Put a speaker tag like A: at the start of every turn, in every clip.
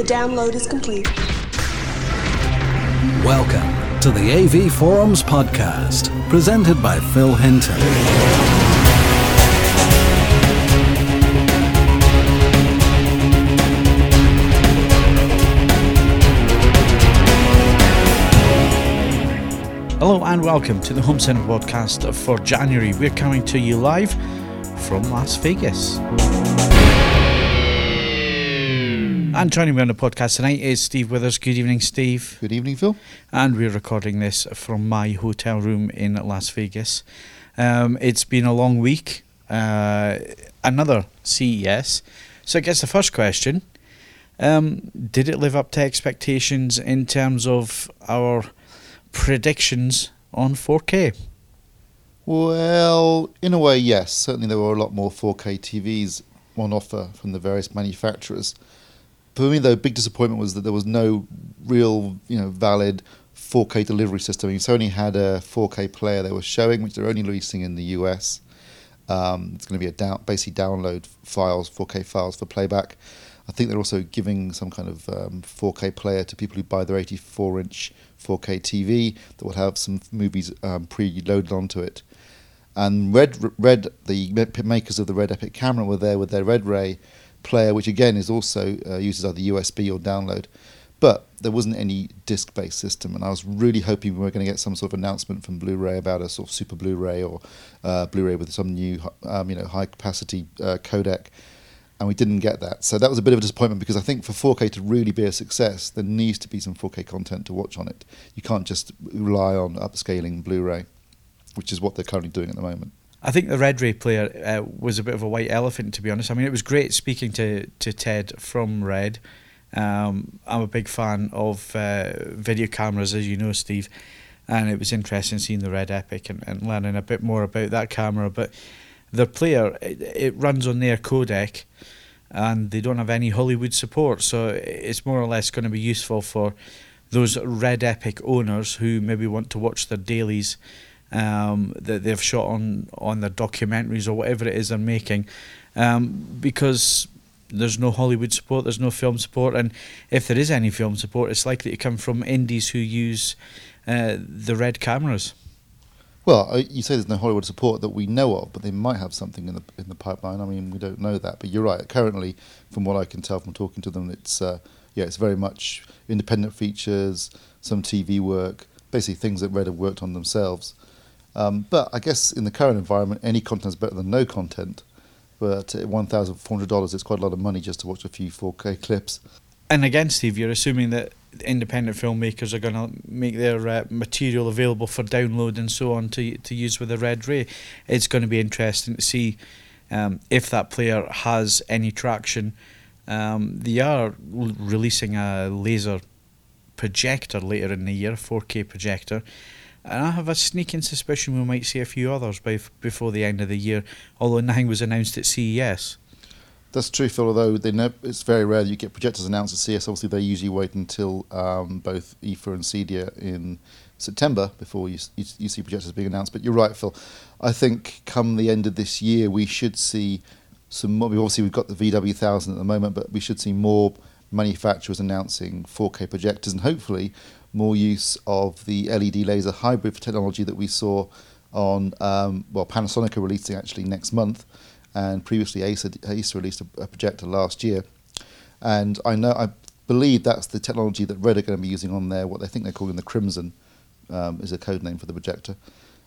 A: The download is complete.
B: Welcome to the AV Forums podcast, presented by Phil Hinton.
C: Hello and welcome to the Home Centre podcast for January. We're coming to you live from Las Vegas. And joining me on the podcast tonight is Steve Withers. Good evening, Steve.
D: Good evening, Phil.
C: And we're recording this from my hotel room in Las Vegas. Um, it's been a long week, uh, another CES. So I guess the first question um, did it live up to expectations in terms of our predictions on 4K?
D: Well, in a way, yes. Certainly, there were a lot more 4K TVs on offer from the various manufacturers. For me, though, big disappointment was that there was no real, you know, valid 4K delivery system. I mean, Sony had a 4K player they were showing, which they're only releasing in the US. Um, it's going to be a down, basically download files, 4K files for playback. I think they're also giving some kind of um, 4K player to people who buy their 84 inch 4K TV that will have some movies um, pre-loaded onto it. And Red, Red, the makers of the Red Epic camera were there with their Red Ray player, which again is also uh, uses either USB or download. But there wasn't any disc-based system, and I was really hoping we were going to get some sort of announcement from Blu-ray about a sort of super Blu-ray or uh, Blu-ray with some new, um, you know, high-capacity uh, codec and we didn't get that. So that was a bit of a disappointment because I think for 4K to really be a success, there needs to be some 4K content to watch on it. You can't just rely on upscaling Blu-ray, which is what they're currently doing at the moment.
C: I think the Red Ray player uh, was a bit of a white elephant, to be honest. I mean, it was great speaking to, to Ted from Red. Um, I'm a big fan of uh, video cameras, as you know, Steve, and it was interesting seeing the Red Epic and, and learning a bit more about that camera. But the player, it, it runs on their codec and they don't have any Hollywood support. So it's more or less going to be useful for those Red Epic owners who maybe want to watch their dailies um, that they've shot on, on their documentaries or whatever it is they're making. Um, because there's no Hollywood support, there's no film support, and if there is any film support, it's likely to come from indies who use uh, the red cameras.
D: Well, you say there's no Hollywood support that we know of, but they might have something in the in the pipeline. I mean, we don't know that, but you're right. Currently, from what I can tell from talking to them, it's uh, yeah, it's very much independent features, some TV work, basically things that Red have worked on themselves. Um, but I guess in the current environment, any content is better than no content. But at one thousand four hundred dollars, it's quite a lot of money just to watch a few 4K clips.
C: And again, Steve, you're assuming that independent filmmakers are going to make their uh, material available for download and so on to to use with the Red Ray. It's going to be interesting to see um, if that player has any traction. Um, they are releasing a laser projector later in the year, 4K projector. And I have a sneaking suspicion we might see a few others by f- before the end of the year, although nothing was announced at CES.
D: That's true, Phil. Although it's very rare that you get projectors announced at CES. Obviously, they usually wait until um, both IFA and CEDIA in September before you, you, you see projectors being announced. But you're right, Phil. I think come the end of this year, we should see some more. Obviously, we've got the VW1000 at the moment, but we should see more manufacturers announcing 4K projectors and hopefully more use of the LED laser hybrid technology that we saw on um, well Panasonic are releasing actually next month and previously Acer, Acer released a, a, projector last year. And I know, I believe that's the technology that Red are going to be using on there. What they think they're calling the Crimson um, is a code name for the projector.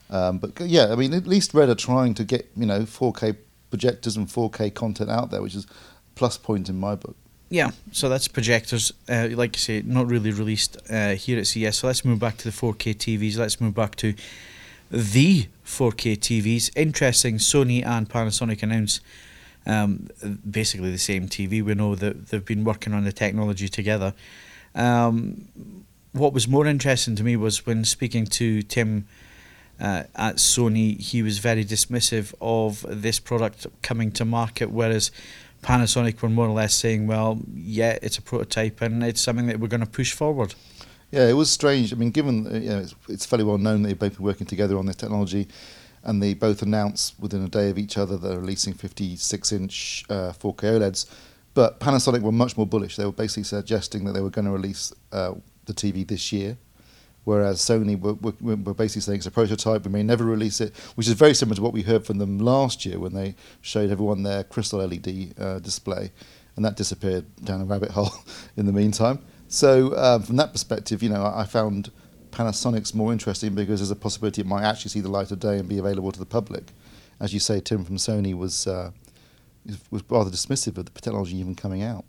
D: Um, but yeah, I mean, at least Red are trying to get you know 4K projectors and 4K content out there, which is a plus point in my book.
C: Yeah, so that's projectors. Uh, like you say, not really released uh, here at CES. So let's move back to the 4K TVs. Let's move back to the 4K TVs. Interesting, Sony and Panasonic announce um, basically the same TV. We know that they've been working on the technology together. Um, what was more interesting to me was when speaking to Tim uh, at Sony, he was very dismissive of this product coming to market, whereas Panasonic were more or less saying, well, yeah, it's a prototype and it's something that we're going to push forward.
D: Yeah, it was strange. I mean, given uh, you know, it's, it's, fairly well known that they've both been working together on this technology, and they both announced within a day of each other they're releasing 56-inch uh, 4K OLEDs. But Panasonic were much more bullish. They were basically suggesting that they were going to release uh, the TV this year, whereas Sony were, were, were, basically saying it's a prototype. We may never release it, which is very similar to what we heard from them last year when they showed everyone their crystal LED uh, display, and that disappeared down a rabbit hole in the meantime. So um, from that perspective, you know, I, I found Panasonic's more interesting because there's a possibility it might actually see the light of day and be available to the public. As you say, Tim from Sony was uh, was rather dismissive of the technology even coming out,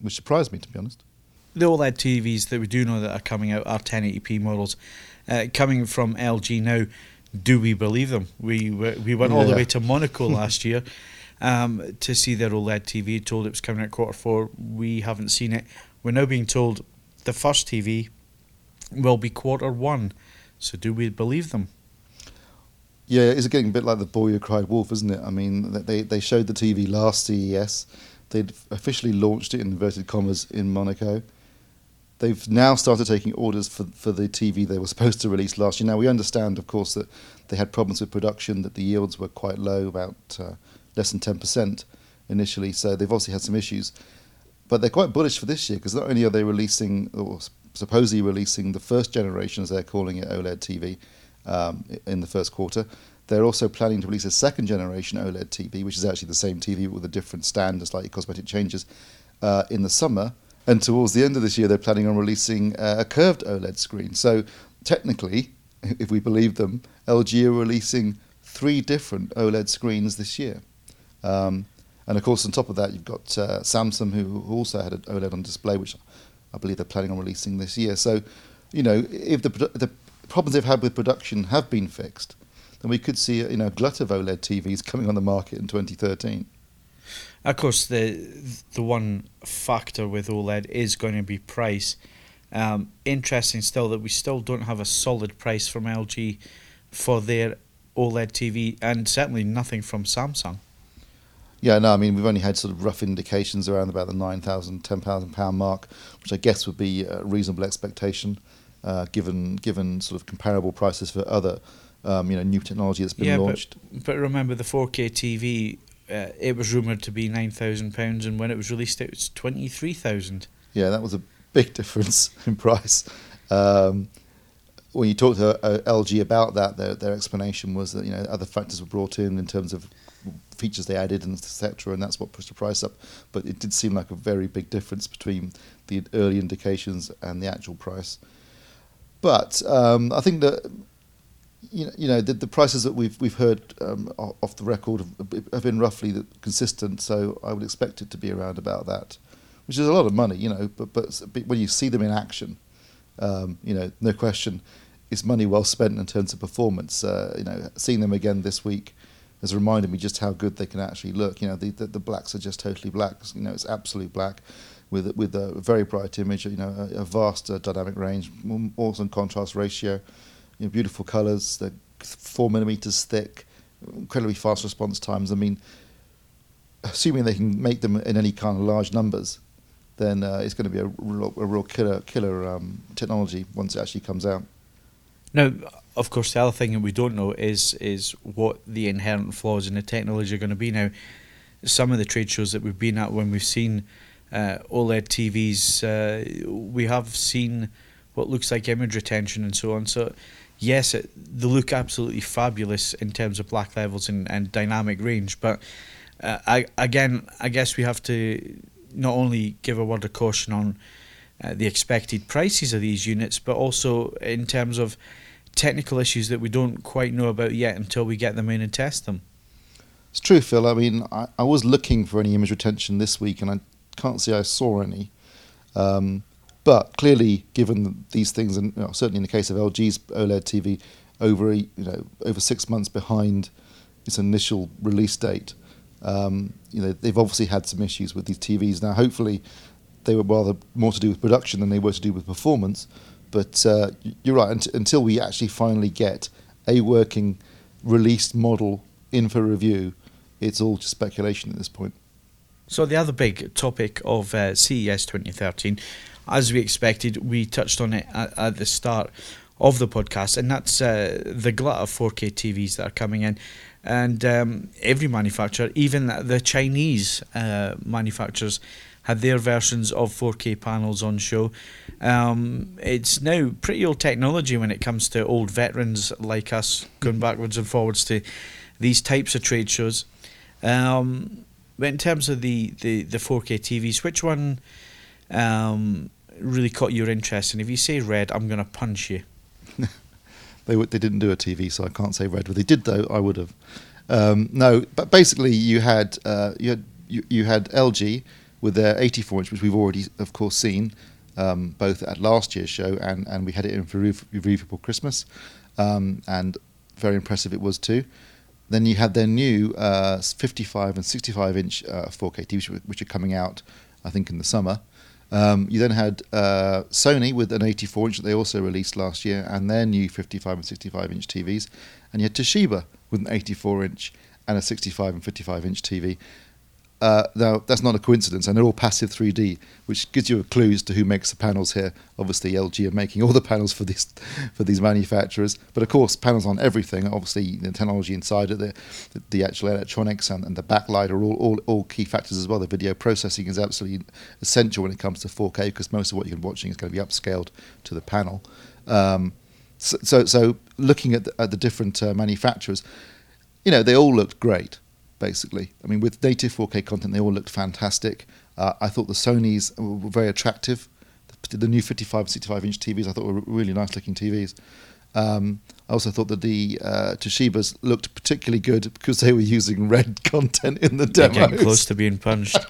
D: which surprised me to be honest.
C: The OLED TVs that we do know that are coming out are 1080p models, uh, coming from LG now. Do we believe them? We we went all the way to Monaco last year um, to see their OLED TV. Told it was coming out quarter four. We haven't seen it. We're now being told the first TV will be quarter one. So do we believe them?
D: Yeah, it's getting a bit like the boy who cried wolf, isn't it? I mean, they they showed the TV last CES. They'd officially launched it in inverted commas in Monaco. They've now started taking orders for for the TV they were supposed to release last year. Now we understand, of course, that they had problems with production, that the yields were quite low, about uh, less than ten percent initially. So they've obviously had some issues, but they're quite bullish for this year because not only are they releasing or supposedly releasing the first generation, as they're calling it, OLED TV um, in the first quarter. They're also planning to release a second generation OLED TV, which is actually the same TV with a different stand and slightly cosmetic changes, uh, in the summer. And towards the end of this year, they're planning on releasing uh, a curved OLED screen. So technically, if we believe them, LG are releasing three different OLED screens this year. Um, and of course, on top of that, you've got uh, Samsung, who also had an OLED on display, which I believe they're planning on releasing this year. So, you know, if the the problems they've had with production have been fixed, then we could see you know a glut of OLED TVs coming on the market in 2013.
C: Of course, the the one factor with OLED is going to be price. Um, interesting still that we still don't have a solid price from LG for their OLED TV, and certainly nothing from Samsung.
D: Yeah, no, I mean we've only had sort of rough indications around about the nine thousand, ten thousand pound mark, which I guess would be a reasonable expectation, uh, given given sort of comparable prices for other, um, you know, new technology that's been
C: yeah,
D: launched.
C: But, but remember the 4K TV, uh, it was rumored to be nine thousand pounds, and when it was released, it was twenty three thousand.
D: Yeah, that was a big difference in price. Um, when you talked to uh, LG about that, their their explanation was that you know other factors were brought in in terms of features they added and etc. And that's what pushed the price up. But it did seem like a very big difference between the early indications and the actual price. But um, I think that you know, you know the, the prices that we've we've heard um, off the record have, have been roughly consistent. So I would expect it to be around about that, which is a lot of money, you know. But but when you see them in action, um, you know, no question, it's money well spent in terms of performance. Uh, you know, seeing them again this week has reminded me just how good they can actually look. You know, the, the, the blacks are just totally black. You know, it's absolute black with with a very bright image. You know, a, a vast uh, dynamic range, awesome contrast ratio. You know, beautiful colours. They're four millimeters thick, incredibly fast response times. I mean, assuming they can make them in any kind of large numbers, then uh, it's going to be a real, a real killer killer um, technology once it actually comes out.
C: Now, of course, the other thing that we don't know is is what the inherent flaws in the technology are going to be. Now, some of the trade shows that we've been at when we've seen uh, OLED TVs, uh, we have seen what looks like image retention and so on. So, yes, it, they look absolutely fabulous in terms of black levels and, and dynamic range. But uh, I, again, I guess we have to not only give a word of caution on uh, the expected prices of these units, but also in terms of technical issues that we don't quite know about yet until we get them in and test them.
D: It's true, Phil. I mean, I, I was looking for any image retention this week, and I can't say I saw any. Um, but clearly, given these things, and you know, certainly in the case of LG's OLED TV, over you know over six months behind its initial release date, um, you know they've obviously had some issues with these TVs. Now, hopefully, they were rather more to do with production than they were to do with performance. But uh, you're right. until we actually finally get a working released model in for review, it's all just speculation at this point.
C: So the other big topic of uh, CES 2013, as we expected, we touched on it at, at the start of the podcast, and that's uh, the glut of 4K TVs that are coming in. and um, every manufacturer, even the Chinese uh, manufacturers, had their versions of 4K panels on show. Um, it's now pretty old technology when it comes to old veterans like us going backwards and forwards to these types of trade shows. Um, but in terms of the, the, the 4K TVs, which one um, really caught your interest? And if you say red, I'm going to punch you.
D: they they didn't do a TV, so I can't say red. But they did, though. I would have. Um, no, but basically, you had uh, you had you, you had LG with their 84 inch, which we've already, of course, seen um, both at last year's show and, and we had it in for review for Christmas, um, and very impressive it was too. Then you had their new uh, 55 and 65 inch uh, 4K TVs, which are coming out, I think, in the summer. Um, you then had uh, Sony with an 84 inch that they also released last year, and their new 55 and 65 inch TVs. And you had Toshiba with an 84 inch and a 65 and 55 inch TV. Uh, now, that's not a coincidence, and they're all passive 3D, which gives you a clue as to who makes the panels here. Obviously, LG are making all the panels for these for these manufacturers, but of course, panels on everything. Obviously, the technology inside it, the, the actual electronics and, and the backlight are all, all, all key factors as well. The video processing is absolutely essential when it comes to 4K because most of what you're watching is going to be upscaled to the panel. Um, so, so, so, looking at the, at the different uh, manufacturers, you know, they all looked great basically. I mean, with native 4K content, they all looked fantastic. Uh, I thought the Sony's were very attractive. The, the new 55 and 65 inch TVs I thought were really nice looking TVs. Um, I also thought that the uh, Toshibas looked particularly good because they were using red content in the demo.
C: Getting close to being punched.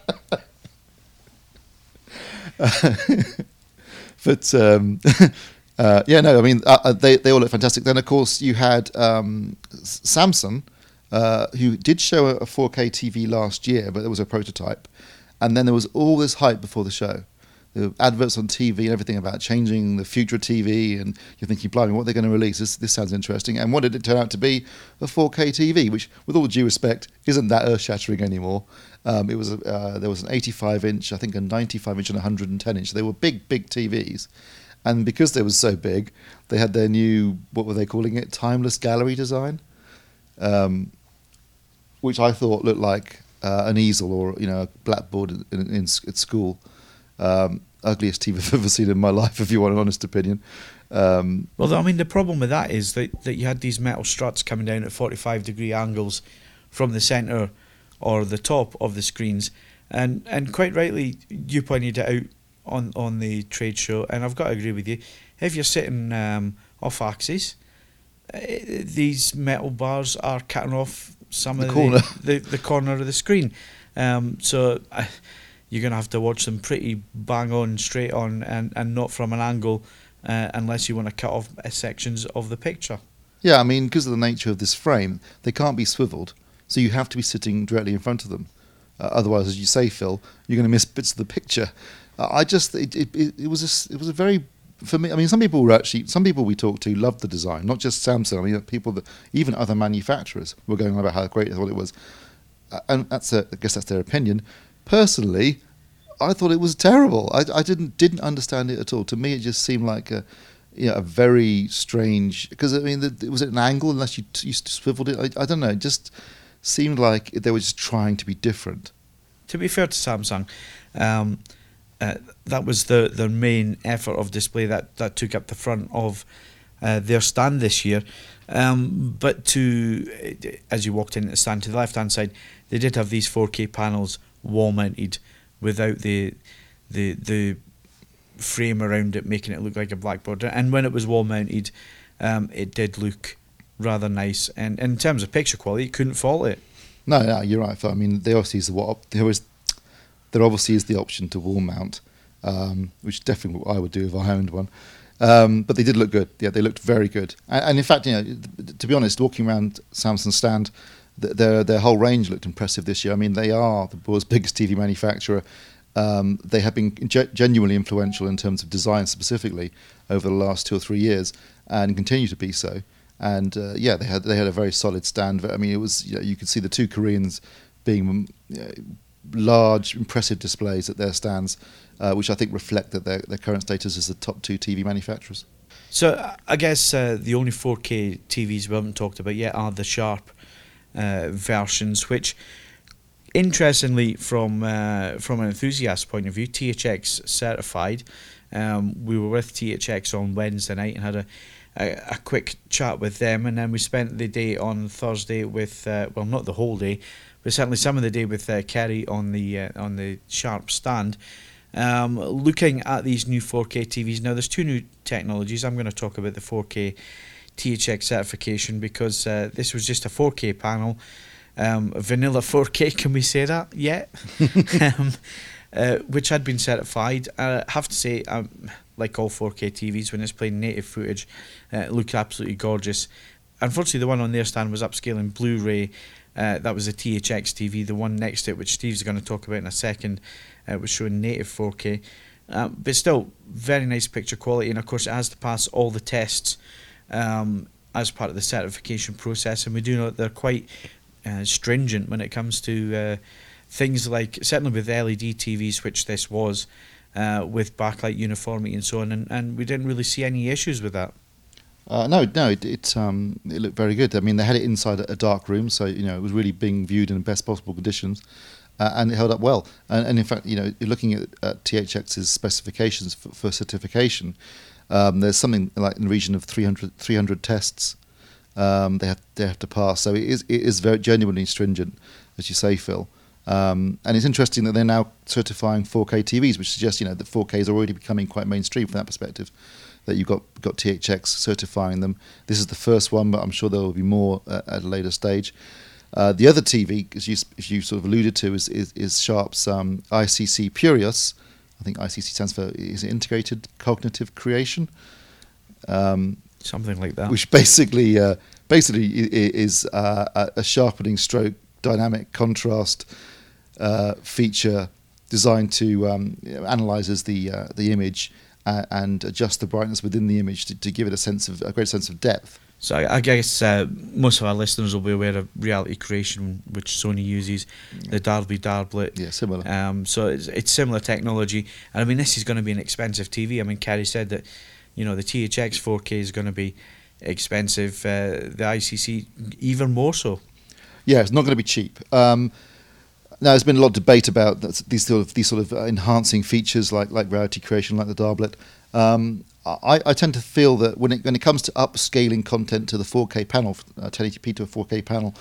D: but um, uh, yeah, no, I mean uh, uh, they they all look fantastic. Then of course you had um, Samsung uh, who did show a, 4K TV last year, but it was a prototype. And then there was all this hype before the show. The adverts on TV and everything about changing the future of TV, and you're thinking, blimey, what they're they going to release? This, this sounds interesting. And what did it turn out to be? A 4K TV, which, with all due respect, isn't that earth shattering anymore. Um, it was uh, there was an 85 inch, I think a 95 inch and a 110 inch. They were big, big TVs, and because they were so big, they had their new what were they calling it? Timeless gallery design. Um, which I thought looked like uh, an easel or you know a blackboard in, in, in at school. Um, ugliest TV I've ever seen in my life, if you want an honest opinion. Um,
C: well, I mean, the problem with that is that, that you had these metal struts coming down at 45 degree angles from the centre or the top of the screens. And, and quite rightly, you pointed it out on, on the trade show, and I've got to agree with you. If you're sitting um, off axis, uh, these metal bars are cutting off some
D: the
C: of
D: corner.
C: The, the, the corner of the screen. Um, so uh, you're going to have to watch them pretty bang on, straight on, and, and not from an angle uh, unless you want to cut off uh, sections of the picture.
D: Yeah, I mean, because of the nature of this frame, they can't be swiveled, so you have to be sitting directly in front of them. Uh, otherwise, as you say, Phil, you're going to miss bits of the picture. Uh, I just, it, it, it, was a, it was a very for me, I mean, some people were actually, some people we talked to loved the design, not just Samsung. I mean, people that even other manufacturers were going on about how great they thought it was, and that's a, I guess that's their opinion. Personally, I thought it was terrible. I, I didn't didn't understand it at all. To me, it just seemed like a, you know, a very strange. Because I mean, the, it was at an angle unless you, you swiveled it. I, I don't know. It just seemed like they were just trying to be different.
C: To be fair to Samsung. Um, uh, that was the their main effort of display that, that took up the front of uh, their stand this year. Um, but to as you walked in the stand to the left hand side, they did have these 4K panels wall mounted without the the the frame around it making it look like a blackboard. And when it was wall mounted, um, it did look rather nice. And in terms of picture quality, you couldn't fault it.
D: No, no, you're right. I mean, they obviously is what there was there obviously is the option to wall mount, um, which definitely what I would do if I owned one. Um, but they did look good. Yeah, they looked very good. And, and, in fact, you know, to be honest, walking around Samsung stand, their their whole range looked impressive this year. I mean, they are the world's biggest TV manufacturer. Um, they have been ge- genuinely influential in terms of design specifically over the last two or three years, and continue to be so. And uh, yeah, they had they had a very solid stand. I mean, it was you, know, you could see the two Koreans being large, impressive displays at their stands, uh, which I think reflect that their, their current status as the top two TV manufacturers.
C: So I guess uh, the only 4K TVs we haven't talked about yet are the Sharp uh, versions, which interestingly, from uh, from an enthusiast point of view, THX certified. Um, we were with THX on Wednesday night and had a, a, a quick chat with them, and then we spent the day on Thursday with uh, well, not the whole day, but certainly some of the day with uh, Kerry on the uh, on the Sharp stand. Um, looking at these new 4K TVs now, there's two new technologies. I'm going to talk about the 4K THX certification because uh, this was just a 4K panel um, vanilla 4K. Can we say that yet? um, uh, which had been certified. I have to say, um, like all 4K TVs, when it's playing native footage, uh, it looked absolutely gorgeous. Unfortunately, the one on their stand was upscaling Blu-ray. Uh, that was a THX TV. The one next to it, which Steve's going to talk about in a second, uh, was showing native 4K. Um, but still, very nice picture quality, and of course, it has to pass all the tests um, as part of the certification process. And we do know that they're quite uh, stringent when it comes to uh, things like certainly with LED TVs, which this was, uh, with backlight uniformity and so on, and, and we didn't really see any issues with that.
D: Uh, no, no, it it, um, it looked very good. I mean, they had it inside a dark room, so you know it was really being viewed in the best possible conditions, uh, and it held up well. And, and in fact, you know, looking at, at THX's specifications for, for certification, um, there's something like in the region of 300, 300 tests um, they have they have to pass. So it is it is very genuinely stringent, as you say, Phil. Um, and it's interesting that they're now certifying 4K TVs, which suggests you know that 4K is already becoming quite mainstream from that perspective. That you've got got THX certifying them. This is the first one, but I'm sure there will be more uh, at a later stage. Uh, the other TV, as you, as you sort of alluded to, is is, is Sharp's um, ICC Purios. I think ICC stands for is Integrated Cognitive Creation. Um,
C: Something like that.
D: Which basically uh, basically is uh, a sharpening stroke dynamic contrast uh, feature designed to um, analyzes the uh, the image and adjust the brightness within the image to, to, give it a sense of a great sense of depth.
C: So I, I guess uh, most of our listeners will be aware of reality creation, which Sony uses, the Darbee Darblet.
D: Yeah, similar.
C: Um, so it's, it's similar technology, and I mean this is going to be an expensive TV. I mean, Kerry said that you know the THX 4K is going to be expensive. Uh, the ICC even more so.
D: Yeah, it's not going to be cheap. Um, now, there's been a lot of debate about these sort of these sort of enhancing features like like reality creation, like the Darblet. Um, I, I, tend to feel that when it when it comes to upscaling content to the 4K panel, uh, 1080p to a 4K panel,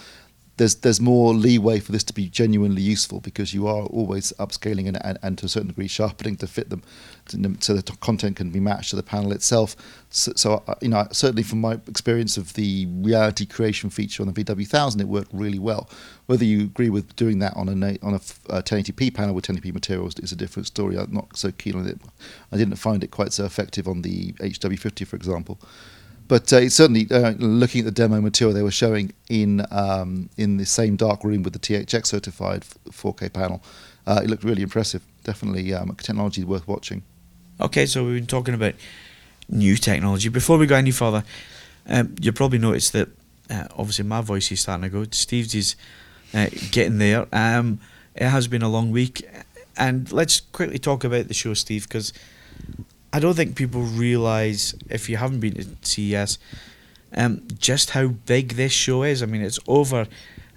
D: there's there's more leeway for this to be genuinely useful because you are always upscaling and, and, and to a certain degree sharpening to fit them, to, so the content can be matched to the panel itself. So, so uh, you know, certainly from my experience of the reality creation feature on the VW1000, it worked really well. Whether you agree with doing that on a on a 1080p uh, panel with 1080p materials is a different story. I'm not so keen on it. I didn't find it quite so effective on the HW50, for example. But uh, certainly, uh, looking at the demo material they were showing in um, in the same dark room with the THX certified 4K panel, uh, it looked really impressive. Definitely um, technology worth watching.
C: Okay, so we've been talking about new technology. Before we go any further, um, you probably noticed that uh, obviously my voice is starting to go. Steve's is uh, getting there. Um, it has been a long week, and let's quickly talk about the show, Steve, because I don't think people realise if you haven't been to CES, um, just how big this show is. I mean, it's over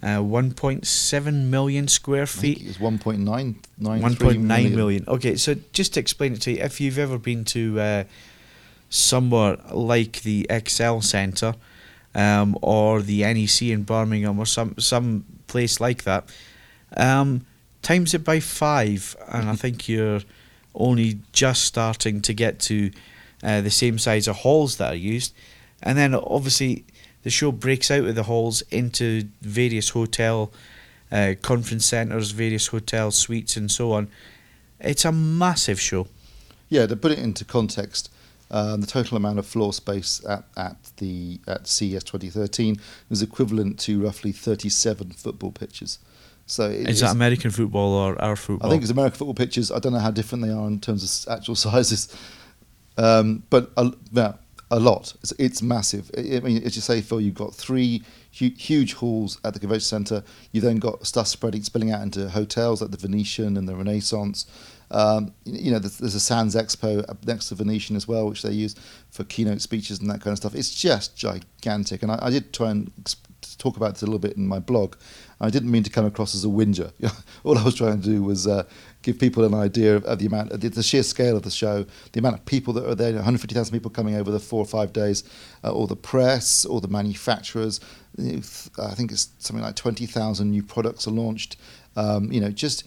C: uh, 1.7 million square feet.
D: it's 1.9
C: 1.9 million. million. Okay, so just to explain it to you, if you've ever been to uh, somewhere like the ExCeL Centre um, or the NEC in Birmingham or some some place like that, um, times it by five, and I think you're only just starting to get to uh, the same size of halls that are used. And then obviously the show breaks out of the halls into various hotel uh, conference centres, various hotel suites, and so on. It's a massive show.
D: Yeah, to put it into context, um, the total amount of floor space at, at the at CES 2013 was equivalent to roughly 37 football pitches. So
C: is that American football or our football?
D: I think it's American football pitches. I don't know how different they are in terms of actual sizes, um, but a, yeah, a lot. It's, it's massive. I mean, as you say, Phil, you've got three hu- huge halls at the convention centre. You then got stuff spreading, spilling out into hotels like the Venetian and the Renaissance. Um, you know, there's, there's, a Sands Expo next to Venetian as well, which they use for keynote speeches and that kind of stuff. It's just gigantic, and I, I did try and talk about this a little bit in my blog. I didn't mean to come across as a whinger. All I was trying to do was uh, give people an idea of, of the amount, the, the, sheer scale of the show, the amount of people that are there, 150,000 people coming over the four or five days, uh, all the press, all the manufacturers. I think it's something like 20,000 new products are launched. Um, you know, just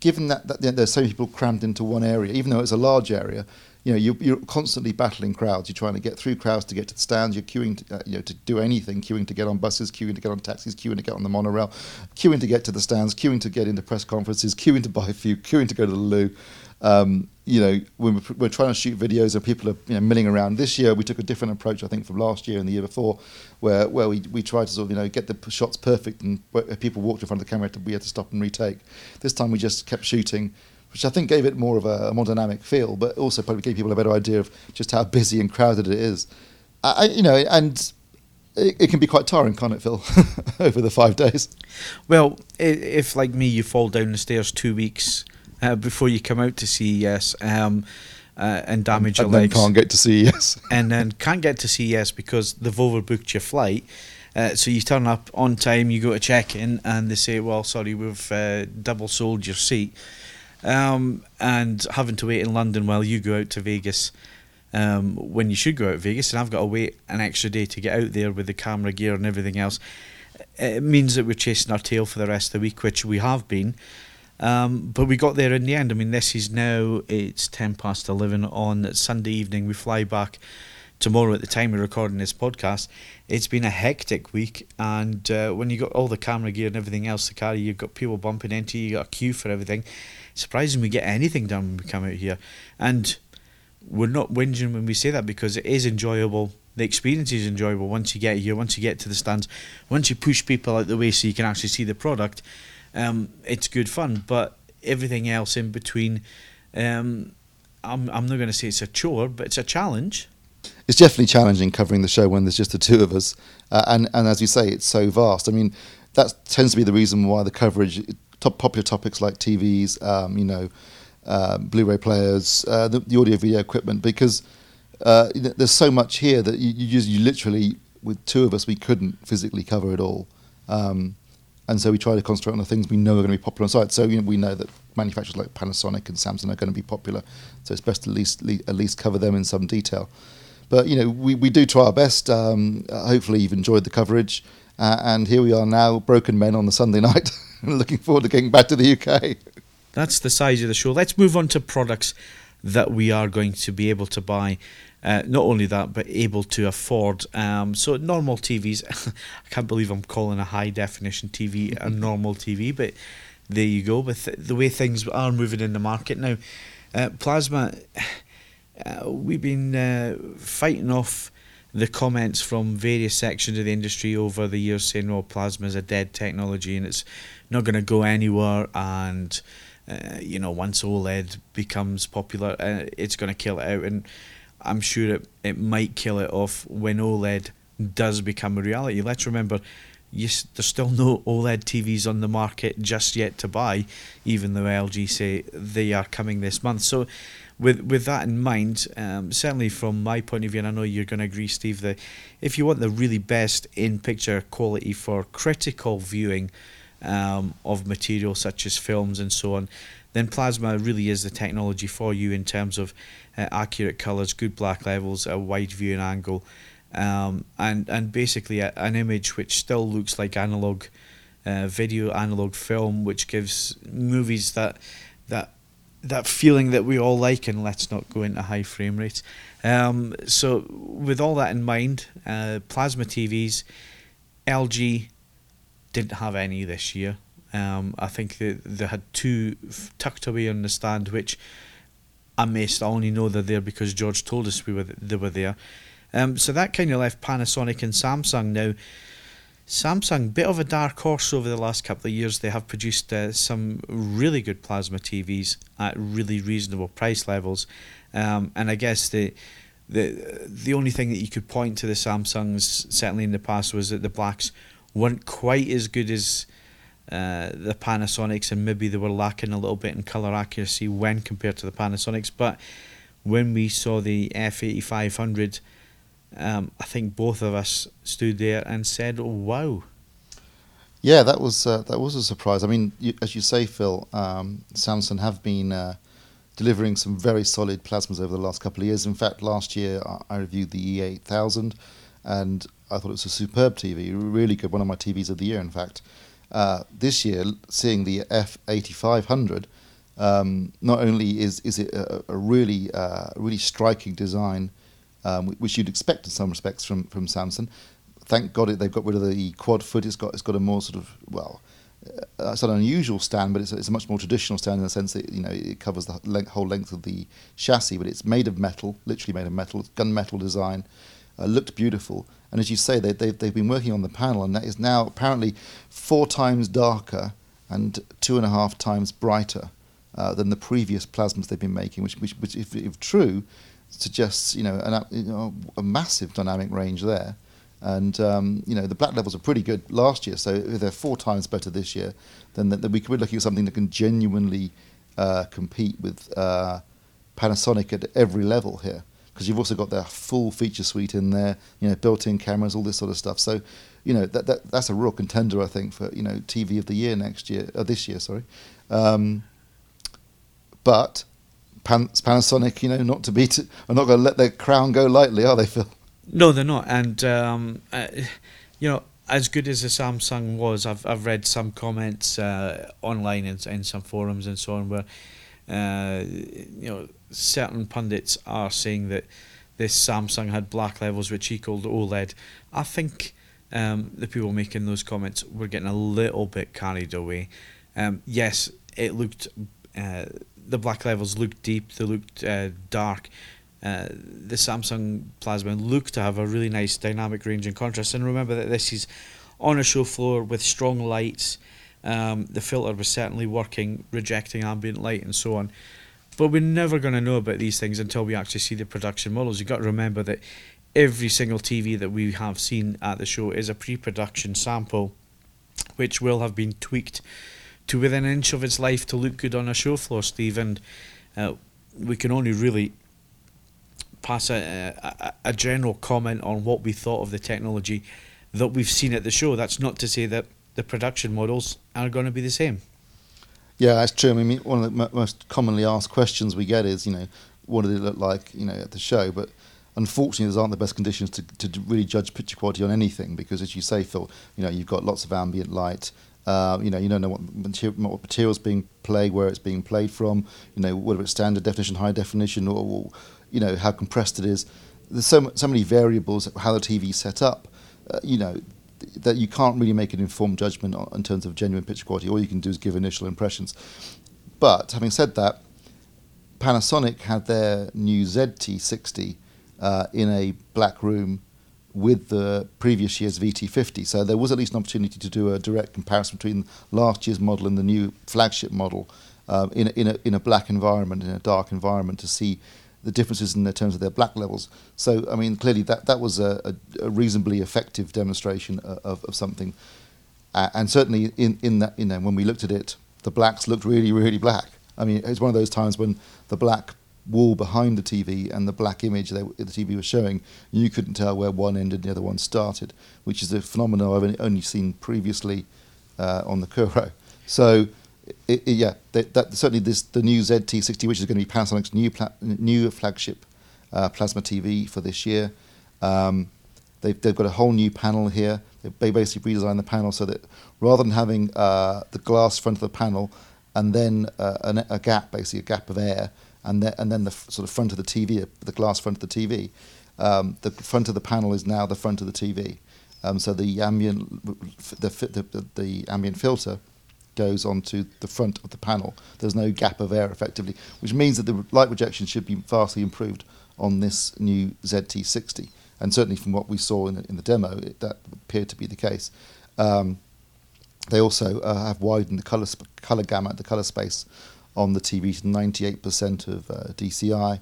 D: given that, that there's so many people crammed into one area, even though it's a large area, you know, you're, you're, constantly battling crowds. You're trying to get through crowds to get to the stands. You're queuing, to, uh, you know, to do anything. Queuing to get on buses, queuing to get on taxis, queuing to get on the monorail, queuing to get to the stands, queuing to get into press conferences, queuing to buy food, queuing to go to the loo. Um, you know, when we're, we're, trying to shoot videos and people are you know, milling around. This year we took a different approach, I think, from last year and the year before, where where we, we tried to sort of you know get the shots perfect and people walked in front of the camera, we had to stop and retake. This time we just kept shooting which I think gave it more of a, a more dynamic feel, but also probably gave people a better idea of just how busy and crowded it is. I, you know, and it, it, can be quite tiring, can't it, Phil, over the five days?
C: Well, if like me, you fall down the stairs two weeks uh, before you come out to CES um, uh, and damage
D: and,
C: your and
D: legs, can't get to CES,
C: and then can't get to CES because they've overbooked your flight. Uh, so you turn up on time, you go to check in, and they say, "Well, sorry, we've uh, double sold your seat." Um, and having to wait in London while you go out to Vegas. Um, when you should go out to Vegas, and I've got to wait an extra day to get out there with the camera gear and everything else. It means that we're chasing our tail for the rest of the week, which we have been. Um, but we got there in the end. I mean, this is now it's ten past eleven on Sunday evening. We fly back tomorrow at the time we're recording this podcast. It's been a hectic week, and uh, when you got all the camera gear and everything else to carry, you've got people bumping into you, you got a queue for everything surprising we get anything done when we come out here. And we're not whinging when we say that because it is enjoyable. The experience is enjoyable once you get here, once you get to the stands, once you push people out the way so you can actually see the product. Um, it's good fun, but everything else in between, um, I'm I'm not going to say it's a chore, but it's a challenge.
D: It's definitely challenging covering the show when there's just the two of us, uh, and and as you say, it's so vast. I mean, that tends to be the reason why the coverage top popular topics like TVs, um, you know, uh, Blu-ray players, uh, the, the, audio video equipment, because uh, there's so much here that you, you, just, you literally, with two of us, we couldn't physically cover it all. Um, and so we try to concentrate on the things we know are going to be popular on site. So you know, we know that manufacturers like Panasonic and Samsung are going to be popular, so it's best to at least at least cover them in some detail. But you know, we, we do try our best. Um, hopefully, you've enjoyed the coverage, uh, and here we are now, broken men on the Sunday night. looking forward to getting back to the UK.
C: That's the size of the show. Let's move on to products that we are going to be able to buy. Uh, not only that, but able to afford. Um, so normal TVs. I can't believe I'm calling a high definition TV a normal TV, but there you go. With the way things are moving in the market now, uh, plasma. Uh, we've been uh, fighting off the comments from various sections of the industry over the years saying, "Well, plasma is a dead technology and it's not going to go anywhere," and uh, you know, once OLED becomes popular, uh, it's going to kill it out. And I'm sure it it might kill it off when OLED does become a reality. Let's remember. Yes, there's still no OLED TVs on the market just yet to buy, even though LG say they are coming this month. So, with with that in mind, um, certainly from my point of view, and I know you're going to agree, Steve, that if you want the really best in picture quality for critical viewing um, of material such as films and so on, then plasma really is the technology for you in terms of uh, accurate colours, good black levels, a wide viewing angle, um, and and basically a, an image which still looks like analog uh, video, analog film, which gives movies that that that feeling that we all like, and let's not go into high frame rates. Um, so, with all that in mind, uh, plasma TVs, LG didn't have any this year. Um, I think they, they had two tucked away on the stand, which I missed. I only know they're there because George told us we were they were there. Um, so that kind of left Panasonic and Samsung now. Samsung, bit of a dark horse over the last couple of years. They have produced uh, some really good plasma TVs at really reasonable price levels, um, and I guess the the the only thing that you could point to the Samsungs certainly in the past was that the blacks weren't quite as good as uh, the Panasonics, and maybe they were lacking a little bit in color accuracy when compared to the Panasonics. But when we saw the F eighty five hundred um, I think both of us stood there and said, oh, "Wow."
D: Yeah, that was uh, that was a surprise. I mean, you, as you say, Phil, um, Samsung have been uh, delivering some very solid plasmas over the last couple of years. In fact, last year I reviewed the E8000, and I thought it was a superb TV, really good, one of my TVs of the year, in fact. Uh, this year, seeing the F8500, um, not only is is it a, a really uh, really striking design, um, which you'd expect in some respects from from Samsung, thank God it, they've got rid of the quad foot. It's got it's got a more sort of well, uh, it's not an unusual stand, but it's a, it's a much more traditional stand in the sense that you know it covers the length, whole length of the chassis, but it's made of metal, literally made of metal. Gunmetal design, uh, looked beautiful, and as you say, they, they've they've been working on the panel, and that is now apparently four times darker and two and a half times brighter uh, than the previous plasmas they've been making, which which, which if, if true, suggests you know, an, you know a massive dynamic range there. And um, you know the black levels are pretty good last year, so if they're four times better this year, then, then we could be looking at something that can genuinely uh, compete with uh, Panasonic at every level here. Because you've also got their full feature suite in there, you know, built-in cameras, all this sort of stuff. So, you know, that, that that's a real contender, I think, for you know TV of the year next year, uh, this year, sorry. Um, but Pan- Panasonic, you know, not to beat, are not going to let their crown go lightly, are they, Phil?
C: No, they're not. And um, uh, you know, as good as the Samsung was, I've I've read some comments uh, online and in, in some forums and so on where uh, you know certain pundits are saying that this Samsung had black levels which he called OLED. I think um, the people making those comments were getting a little bit carried away. Um, yes, it looked uh, the black levels looked deep, they looked uh, dark, uh, the Samsung Plasma looked to have a really nice dynamic range and contrast. And remember that this is on a show floor with strong lights. Um, the filter was certainly working, rejecting ambient light and so on. But we're never going to know about these things until we actually see the production models. You've got to remember that every single TV that we have seen at the show is a pre production sample, which will have been tweaked to within an inch of its life to look good on a show floor, Steve. And uh, we can only really pass a, a, a general comment on what we thought of the technology that we've seen at the show. That's not to say that the production models are going to be the same.
D: Yeah, that's true. I mean, one of the most commonly asked questions we get is, you know, what did it look like, you know, at the show? But unfortunately, those aren't the best conditions to, to really judge picture quality on anything because, as you say, Phil, you know, you've got lots of ambient light. Uh, you know, you don't know what, what material's being played, where it's being played from. You know, whether it's standard definition, high definition, or, or you know how compressed it is. There's so so many variables how the TV's set up. Uh, you know that you can't really make an informed judgment on, in terms of genuine picture quality. All you can do is give initial impressions. But having said that, Panasonic had their new ZT60 uh, in a black room with the previous year's VT50. So there was at least an opportunity to do a direct comparison between last year's model and the new flagship model uh, in, a, in, a, in a black environment, in a dark environment, to see the differences in terms of their black levels. So, I mean, clearly that, that was a, a, reasonably effective demonstration of, of something. Uh, and certainly in, in that, you know, when we looked at it, the blacks looked really, really black. I mean, it's one of those times when the black wall behind the TV and the black image that the TV was showing, you couldn't tell where one ended and the other one started, which is a phenomenon I've only seen previously uh, on the Kuro. So it, it, yeah, that, that, certainly this the new ZT60, which is going to be Panasonic's new pla- new flagship uh, plasma TV for this year. Um, they've, they've got a whole new panel here. They basically redesigned the panel so that rather than having uh, the glass front of the panel and then uh, a, a, gap, basically a gap of air, and then and then the f- sort of front of the TV, the glass front of the TV, um, the front of the panel is now the front of the TV. Um, so the ambient the, the, the, the ambient filter goes onto the front of the panel. There's no gap of air effectively, which means that the light rejection should be vastly improved on this new ZT60. And certainly from what we saw in the, in the demo, it, that appeared to be the case. Um, they also uh, have widened the color sp- color gamut, the color space on the TV to 98% of uh, DCI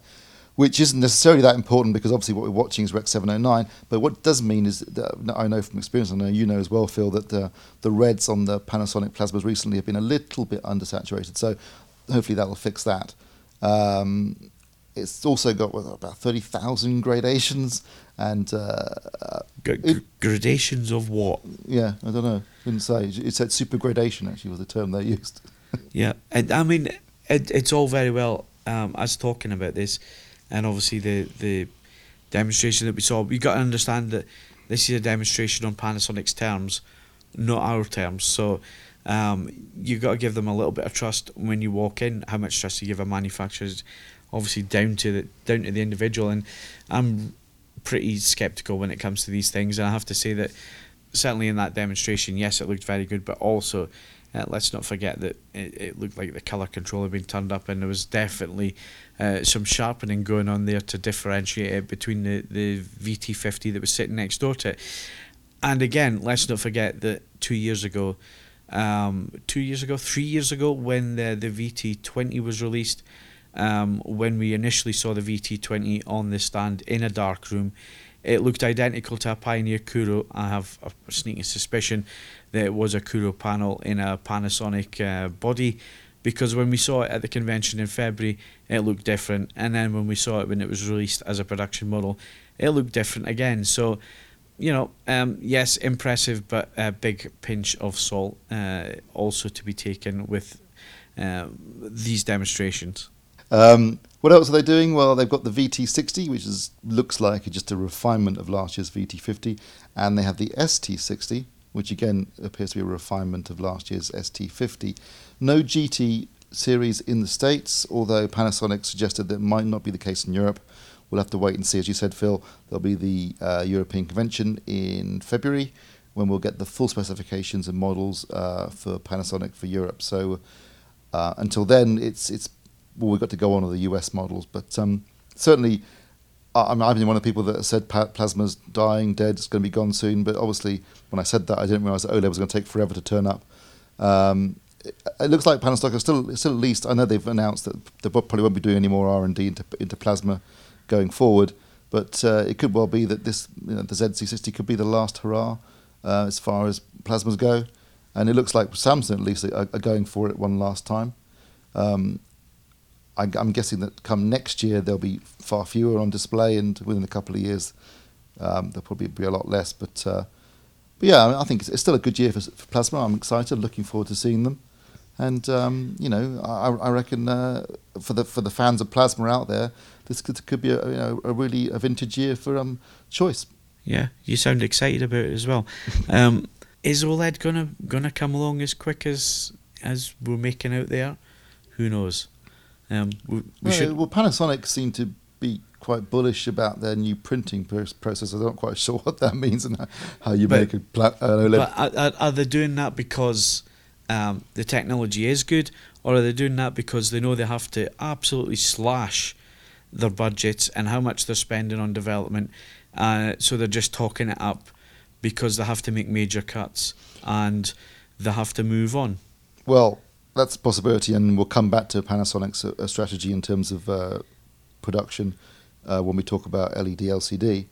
D: which isn't necessarily that important because obviously what we're watching is Rec 709. But what it does mean is that I know from experience, I know you know as well, Phil, that the, the reds on the Panasonic plasmas recently have been a little bit undersaturated. So hopefully that will fix that. Um, it's also got what, about thirty thousand gradations, and uh,
C: G-
D: it-
C: gradations of what?
D: yeah, I don't know. Didn't say. It said super gradation. Actually, was the term they used.
C: Yeah, and I mean, it, it's all very well um, us talking about this, and obviously the the demonstration that we saw. We got to understand that this is a demonstration on Panasonic's terms, not our terms. So. Um, you got to give them a little bit of trust when you walk in. How much trust you give a manufacturer is obviously down to the down to the individual, and I'm pretty skeptical when it comes to these things. And I have to say that certainly in that demonstration, yes, it looked very good, but also uh, let's not forget that it, it looked like the colour control had been turned up, and there was definitely uh, some sharpening going on there to differentiate it between the, the VT50 that was sitting next door to it. And again, let's not forget that two years ago, um, two years ago, three years ago, when the, the VT20 was released, um, when we initially saw the VT20 on the stand in a dark room, it looked identical to a Pioneer Kuro. I have a sneaking suspicion that it was a Kuro panel in a Panasonic uh, body because when we saw it at the convention in February, it looked different. And then when we saw it when it was released as a production model, it looked different again. So, you know, um, yes, impressive, but a big pinch of salt uh, also to be taken with uh, these demonstrations.
D: Um, what else are they doing? Well, they've got the VT60, which is looks like just a refinement of last year's VT50, and they have the ST60, which again appears to be a refinement of last year's ST50. No GT series in the States, although Panasonic suggested that might not be the case in Europe. We'll have to wait and see. As you said, Phil, there'll be the uh, European convention in February when we'll get the full specifications and models uh, for Panasonic for Europe. So uh, until then, it's it's well, we've got to go on with the US models, but um, certainly. I- I'm, I've been one of the people that said plasma's dying, dead, it's going to be gone soon. But obviously, when I said that, I didn't realise that OLED was going to take forever to turn up. Um, it, looks like Panasonic are still, still at least. I know they've announced that they probably won't be doing any more R and D into, into plasma going forward, but uh, it could well be that this, you know, the ZT60 could be the last hurrah uh, as far as plasmas go. And it looks like Samsung at least are, are going for it one last time. Um, I, I'm guessing that come next year there'll be far fewer on display, and within a couple of years um, there'll probably be a lot less. But, uh, but yeah, I, mean, I think it's, it's still a good year for, for plasma. I'm excited, looking forward to seeing them, and um, you know, I, I reckon uh, for the for the fans of plasma out there, this could, could be a you know a really a vintage year for um choice.
C: Yeah, you sound excited about it as well. Um, is OLED gonna gonna come along as quick as as we're making out there? Who knows? Um, we, we
D: Well,
C: should.
D: well, Panasonic seem to be quite bullish about their new printing process. I'm not quite sure what that means and how- you
C: But-
D: make a pla- an OLED.
C: But are, are they doing that because um, the technology is good, or are they doing that because they know they have to absolutely slash their budgets and how much they're spending on development? Uh, so they're just talking it up because they have to make major cuts and they have to move on.
D: Well, that's a possibility, and we'll come back to Panasonic's uh, strategy in terms of uh, production uh, when we talk about LED LCD.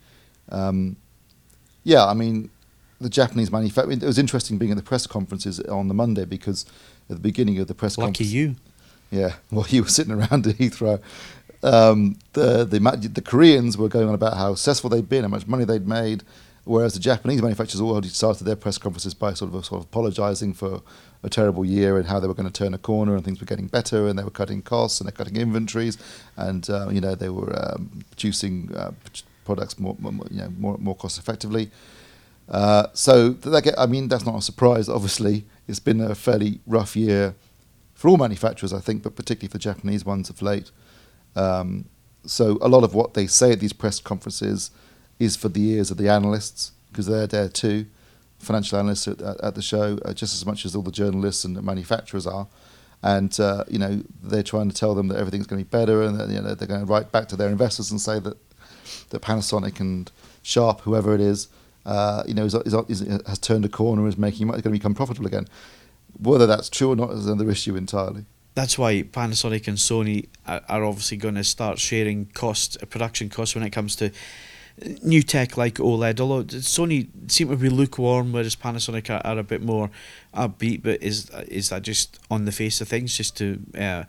D: Um, yeah, I mean, the Japanese manufacturer. It was interesting being at the press conferences on the Monday because at the beginning of the press
C: Lucky
D: conference,
C: you.
D: Yeah, well, you were sitting around at Heathrow. Um, the, the the Koreans were going on about how successful they'd been, how much money they'd made, whereas the Japanese manufacturers already started their press conferences by sort of sort of apologising for a terrible year and how they were going to turn a corner and things were getting better and they were cutting costs and they're cutting inventories and uh, you know they were um, producing uh, products more, more more, you know more more cost effectively. Uh, so that I mean that's not a surprise. Obviously, it's been a fairly rough year for all manufacturers, I think, but particularly for Japanese ones of late. Um, so a lot of what they say at these press conferences is for the ears of the analysts because they're there too, financial analysts at, at, at the show, uh, just as much as all the journalists and the manufacturers are. And uh, you know they're trying to tell them that everything's going to be better, and that, you know they're going to write back to their investors and say that that Panasonic and Sharp, whoever it is, uh, you know, is, is, is, has turned a corner is making is going to become profitable again. Whether that's true or not is another issue entirely.
C: That's why Panasonic and Sony are, obviously going to start sharing costs, uh, production costs when it comes to new tech like OLED. Although Sony seem to be lukewarm, whereas Panasonic are, are a bit more upbeat. But is is that just on the face of things, just to uh,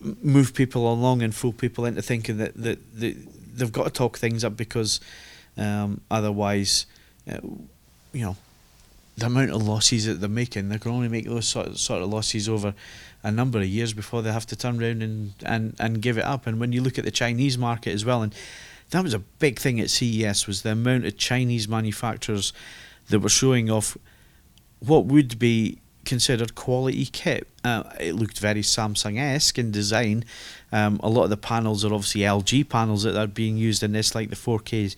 C: move people along and fool people into thinking that that, that they've got to talk things up because um, otherwise, uh, you know, the amount of losses that they're making, they can only make those sort of, sort of losses over a number of years before they have to turn around and, and, and give it up. And when you look at the Chinese market as well, and that was a big thing at CES was the amount of Chinese manufacturers that were showing off what would be considered quality kit. Uh, it looked very Samsung-esque in design. Um, a lot of the panels are obviously LG panels that are being used in this, like the 4K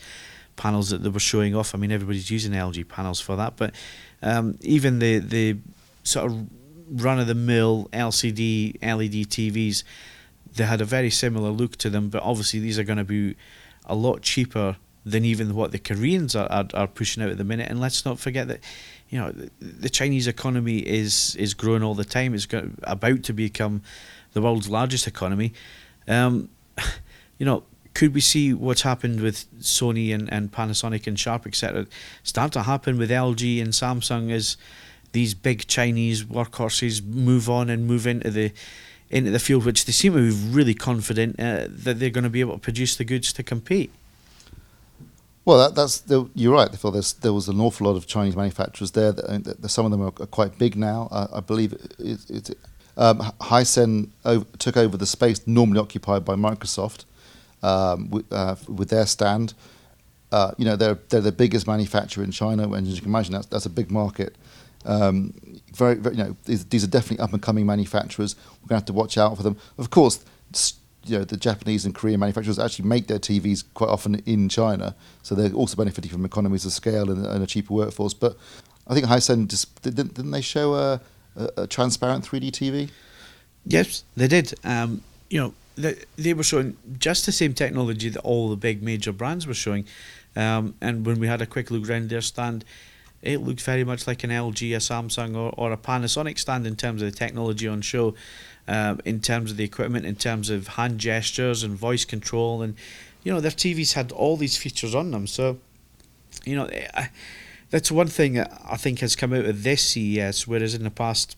C: panels that they were showing off. I mean, everybody's using LG panels for that, but um, even the the sort of run of the mill LCD LED TVs, they had a very similar look to them, but obviously these are going to be a lot cheaper than even what the Koreans are, are, are pushing out at the minute. And let's not forget that you know the, Chinese economy is is growing all the time. It's got, about to become the world's largest economy. Um, you know, could we see what's happened with Sony and, and Panasonic and Sharp, etc., start to happen with LG and Samsung as these big Chinese workhorses move on and move into the into the field, which they seem to be really confident uh, that they're going to be able to produce the goods to compete.
D: Well, that, that's the, you're right. Phil. There's, there was an awful lot of Chinese manufacturers there. That, that some of them are, are quite big now. Uh, I believe it, it, um, Hisense over, took over the space normally occupied by Microsoft um, with, uh, with, their stand. Uh, you know, they're they're the biggest manufacturer in China, and as you can imagine, that's that's a big market. Um, very, very, you know, these, these are definitely up and coming manufacturers. We're going to have to watch out for them. Of course, you know, the Japanese and Korean manufacturers actually make their TVs quite often in China, so they're also benefiting from economies of scale and, and a cheaper workforce. But I think Hisense just didn't, didn't they show a, a, a, transparent 3D TV?
C: Yes, they did. Um, you know, they, they were showing just the same technology that all the big major brands were showing. Um, and when we had a quick look around their stand, it looked very much like an LG, a Samsung, or, or a Panasonic stand in terms of the technology on show um, in terms of the equipment, in terms of hand gestures and voice control, and you know their TVs had all these features on them. So, you know, I, that's one thing that I think has come out of this CES, whereas in the past,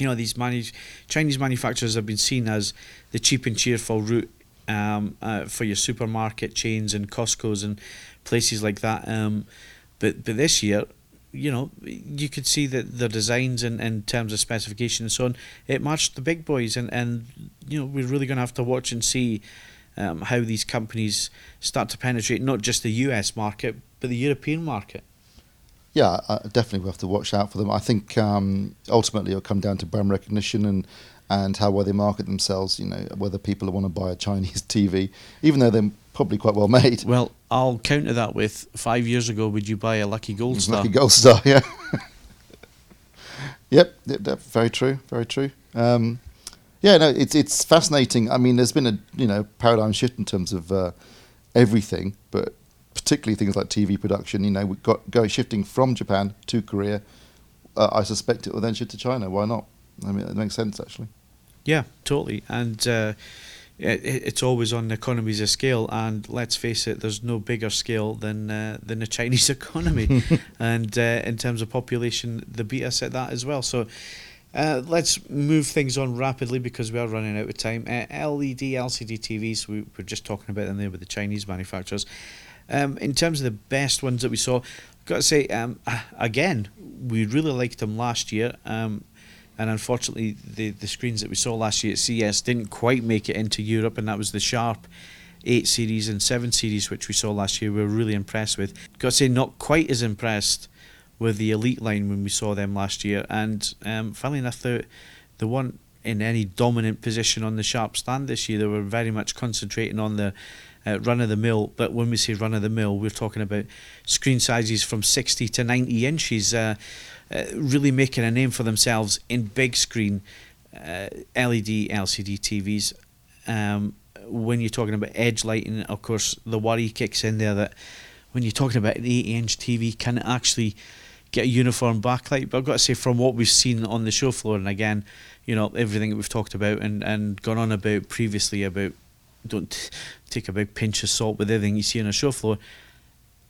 C: you know, these manu- Chinese manufacturers have been seen as the cheap and cheerful route um, uh, for your supermarket chains and Costco's and places like that. Um, but but this year, you know, you could see that the designs and in, terms of specification and so on, it matched the big boys, and and you know we're really going to have to watch and see um, how these companies start to penetrate not just the U.S. market but the European market.
D: Yeah, uh, definitely we have to watch out for them. I think um, ultimately it'll come down to brand recognition and and how well they market themselves. You know, whether people want to buy a Chinese TV, even though they're probably quite well made.
C: Well, I'll counter that with five years ago, would you buy a Lucky Gold Star?
D: Lucky Gold Star, yeah. yep, yep, yep, very true, very true. Um, yeah, no, it's it's fascinating. I mean, there's been a you know paradigm shift in terms of uh, everything, but particularly things like TV production. You know, we got go shifting from Japan to Korea. Uh, I suspect it will then shift to China. Why not? I mean, it makes sense actually.
C: Yeah, totally. And uh, it, it's always on economies of scale. And let's face it, there's no bigger scale than uh, than the Chinese economy. and uh, in terms of population, they beat us at that as well. So. Uh, let's move things on rapidly because we are running out of time. Uh, LED, LCD TVs, we were just talking about them there with the Chinese manufacturers. Um, in terms of the best ones that we saw, I've got to say, um, again, we really liked them last year. Um, and unfortunately the the screens that we saw last year at CES didn't quite make it into Europe, and that was the Sharp. 8 series and 7 series, which we saw last year, we were really impressed with. Got to say, not quite as impressed with the Elite line when we saw them last year. And um, funnily enough, the, the one in any dominant position on the Sharp stand this year, they were very much concentrating on the uh, run of the mill. But when we say run of the mill, we're talking about screen sizes from 60 to 90 inches. Uh, uh, really making a name for themselves in big screen uh, LED, LCD TVs. Um, when you're talking about edge lighting, of course, the worry kicks in there that when you're talking about an 80 inch TV, can it actually get a uniform backlight? But I've got to say, from what we've seen on the show floor, and again, you know, everything that we've talked about and, and gone on about previously about don't take a big pinch of salt with everything you see on a show floor,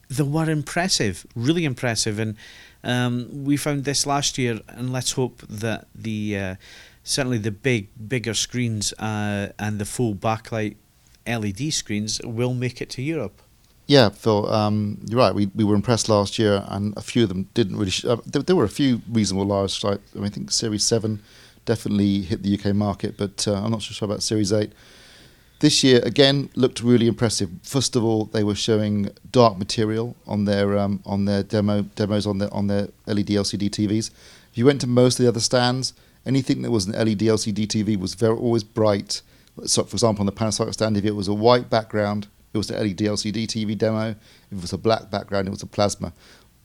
C: they were impressive, really impressive. And um, we found this last year, and let's hope that the uh, certainly the big, bigger screens uh, and the full backlight LED screens will make it to Europe.
D: Yeah, Phil, um, you're right. We, we were impressed last year, and a few of them didn't really. Sh- uh, there, there, were a few reasonable large. Like, I, mean, I think Series Seven definitely hit the UK market, but uh, I'm not so sure about Series Eight. This year again looked really impressive. First of all, they were showing dark material on their um, on their demo demos on their on their LED LCD TVs. If you went to most of the other stands, anything that was an LED LCD TV was very always bright. So, for example, on the Panasonic stand, if it was a white background, it was an LED LCD TV demo. If it was a black background, it was a plasma.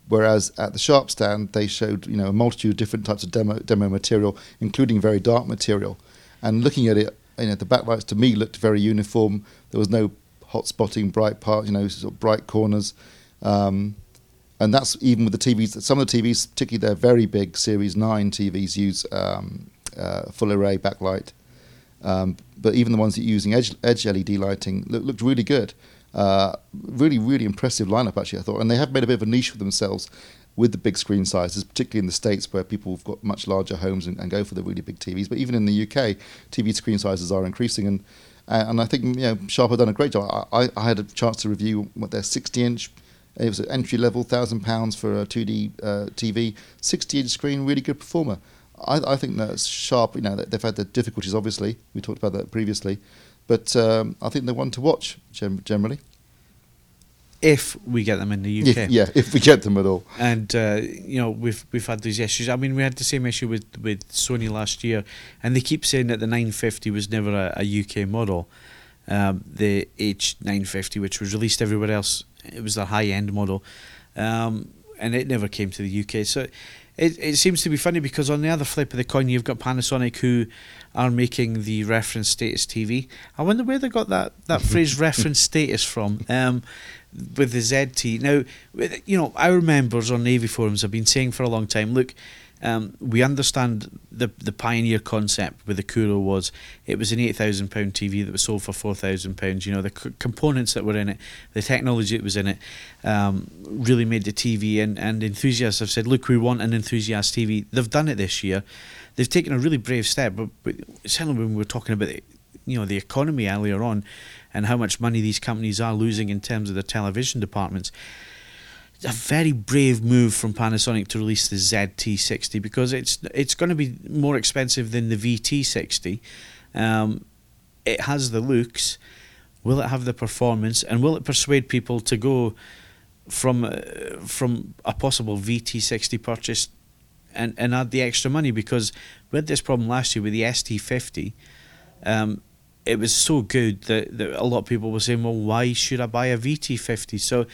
D: Whereas at the Sharp stand, they showed you know a multitude of different types of demo demo material, including very dark material. And looking at it, you know, the backlights to me looked very uniform. There was no hot spotting, bright parts, you know, sort of bright corners. Um, and that's even with the TVs. Some of the TVs, particularly their very big Series 9 TVs, use um, uh, full array backlight. Um, but even the ones that are using edge, edge LED lighting look, looked really good. Uh, really, really impressive lineup, actually, I thought. And they have made a bit of a niche for themselves with the big screen sizes, particularly in the States where people have got much larger homes and, and, go for the really big TVs. But even in the UK, TV screen sizes are increasing. And uh, and I think you know, Sharp have done a great job. I, I had a chance to review what their 60 inch, it was an entry level, £1,000 for a 2D uh, TV, 60 inch screen, really good performer. I, I think that Sharp, you know, they've had the difficulties, obviously. We talked about that previously. But um, I think they're one to watch generally
C: if we get them in the UK.
D: If, yeah, if we get them at all.
C: And uh, you know, we've we've had these issues. I mean, we had the same issue with with Sony last year, and they keep saying that the 950 was never a, a UK model. Um, the H950, which was released everywhere else, it was the high end model, um, and it never came to the UK. So. It, it seems to be funny because on the other flip of the coin, you've got Panasonic who are making the reference status TV. I wonder where they got that, that phrase reference status from. Um, with the ZT. Now, you know, our members on AV Forums have been saying for a long time, look, um, we understand the the pioneer concept with the Kuro was it was an eight thousand pound TV that was sold for four thousand pounds. You know the c- components that were in it, the technology that was in it, um, really made the TV. And and enthusiasts have said, look, we want an enthusiast TV. They've done it this year. They've taken a really brave step. But, but certainly when we were talking about the, you know the economy earlier on, and how much money these companies are losing in terms of the television departments. A very brave move from Panasonic to release the ZT60 because it's it's going to be more expensive than the VT60. Um, it has the looks. Will it have the performance? And will it persuade people to go from uh, from a possible VT60 purchase and, and add the extra money? Because we had this problem last year with the ST50. Um, it was so good that, that a lot of people were saying, well, why should I buy a VT50? So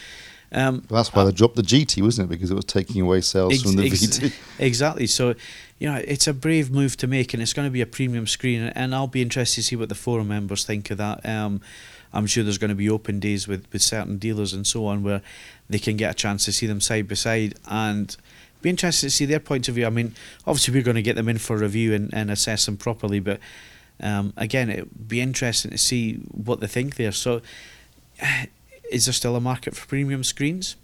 C: um,
D: well, that's why they dropped the GT, wasn't it? Because it was taking away sales ex- from the ex- VT.
C: Exactly. So, you know, it's a brave move to make, and it's going to be a premium screen. And I'll be interested to see what the forum members think of that. Um, I'm sure there's going to be open days with, with certain dealers and so on where they can get a chance to see them side by side and be interested to see their point of view. I mean, obviously, we're going to get them in for review and, and assess them properly, but um, again, it'd be interesting to see what they think there. So, is there still a market for premium screens?